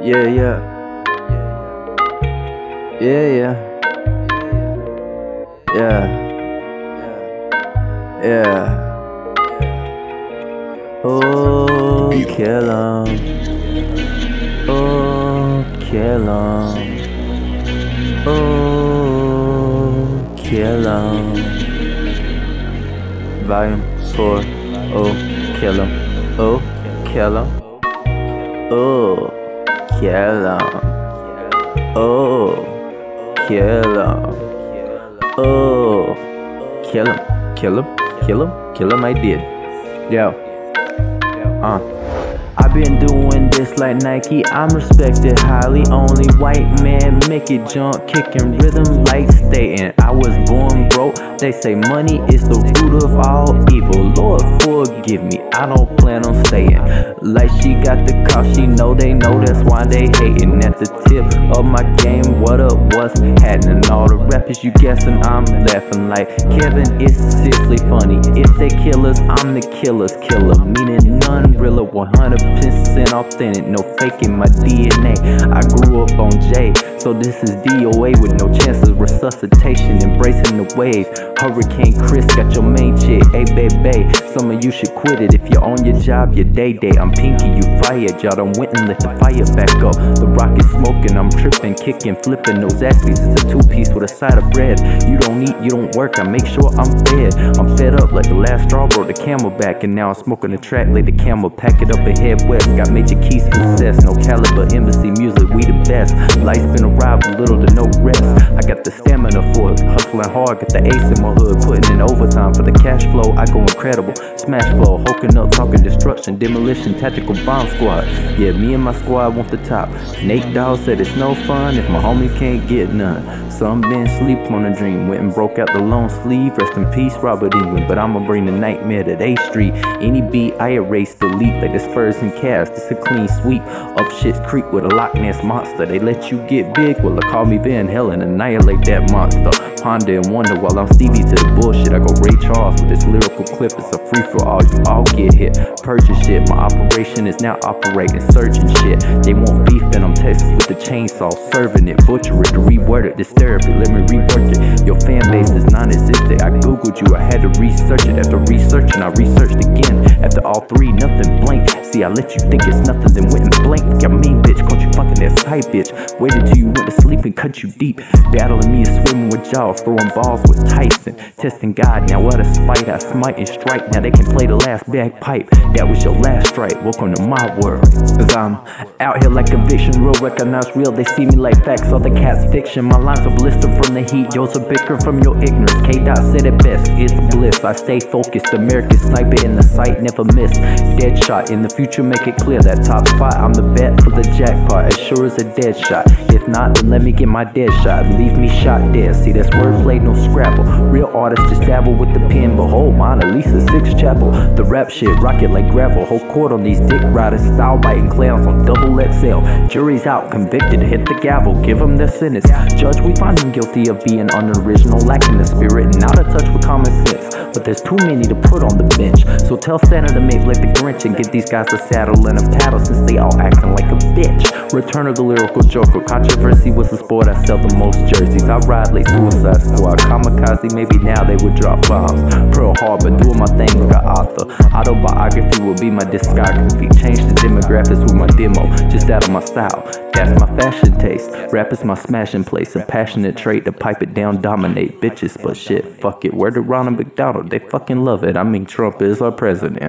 Yeah, yeah. Yeah, yeah. Yeah. Yeah. Yeah Oh, kill 'em. Oh, kill 'em. Oh, kill 'em. Volume 4. Oh, kill 'em. Oh, kill 'em. Oh, kill 'em. Oh, kill 'em. Oh, kill 'em. Kill 'em. Kill 'em. Kill 'em. I did. Yo. Uh. I've been doing this like Nike, I'm respected highly. Only white man make it jump, kicking rhythm like Staten. I was born broke, they say money is the root of all evil. Lord forgive me, I don't plan on staying. Like she got the call, she know they know that's why they hating. At the tip of my game, what up, what's happening? All the rappers you guessing, I'm laughing like Kevin It's seriously funny. If they killers, I'm the killer's killer, meaning none realer, 100 100% authentic, no faking my DNA. I grew up on J, so this is DOA with no chance of resuscitation, embracing the wave. Hurricane Chris got your main chick, hey baby. Some of you should quit it if you're on your job, your day day. I'm pinky, you fired, y'all done went and lit the fire back up. The rock is smoking, I'm tripping, kicking, flipping those asses. It's a two piece with a side of bread. You don't eat, you don't work, I make sure I'm fed. I'm fed up like the last straw brought the camel back, and now I'm smoking the track, lay the camel, pack it up ahead West. Got major keys for success. No caliber, embassy music, we the best. Life's been a ride with little to no rest. I got the stamina for it. Hustling hard, get the ace in my hood. Putting in overtime for the cash flow. I go incredible. Smash flow, hulking up, talking destruction, demolition, tactical bomb squad. Yeah, me and my squad want the top. Snoop Dogg said it's no fun if my homies can't get none. Some been sleep on a dream. Went and broke out the long sleeve. Rest in peace, Robert Englund. But I'ma bring the nightmare to A Street. Any beat I erase, delete like the Spurs and cast. It's a clean sweep up Shit's Creek with a Loch Monster. They let you get big, well, they call me Van Halen, annihilate that monster. Ponder and wonder while I'm Stevie to the bullshit. I go Ray Charles with this lyrical clip. It's a free for all. You all get hit. Purchase shit. My operation is now operating, searching shit. They want beef, then I'm Texas with the chainsaw, serving it, butcher it, to reword it. This therapy, let me rework it. Your fan base is non existent. I googled you, I had to research it. After researching, I researched again. After all three, nothing blank. See, I let you think it's nothing, then went fucking that side bitch. Waited till you went to sleep and cut you deep. Battling me is swimming with y'all, throwing balls with Tyson. Testing God, now what a spite. I smite and strike, now they can play the last bagpipe. That was your last strike, welcome to my world. Cause I'm out here like conviction, real recognize real. They see me like facts, all the cats fiction. My lines are blistered from the heat, yours are bicker from your ignorance. K. Dot said it best, it's bliss. I stay focused, American sniper in the sight, never miss. Dead shot in the future, make it clear that top spot. I'm the bet for the jackpot, as sure as a dead shot. If not, then let me get my dead shot. Leave me shot dead. See, that's wordplay, no scrabble. Real artists just dabble with the pen. Behold, Mona Lisa, Sistine Chapel. The rap shit, rocket like gravel. Whole court on these dick riders, style biting clowns on double XL. Jury's out, convicted, hit the gavel, give them their sentence. Judge, we find them guilty of being unoriginal, lacking the spirit, and out of touch with common sense. But there's too many to put on the bench. So tell Santa to make like the Grinch and get these guys a saddle and a paddle since they all acting like a bitch. Return of the lyrical joker. Controversy was the sport I sell the most jerseys. I ride like Suicide Squad. Kamikaze, maybe now they would drop bombs. Pearl Harbor, doing my thing like an author. Autobiography will be my discography. Change the demographics with my demo. Just out of my style. That's my fashion taste. Rap is my smashing place. A passionate trait to pipe it down, dominate bitches. But shit, fuck it. Where did They fucking love it. I mean, Trump is our president.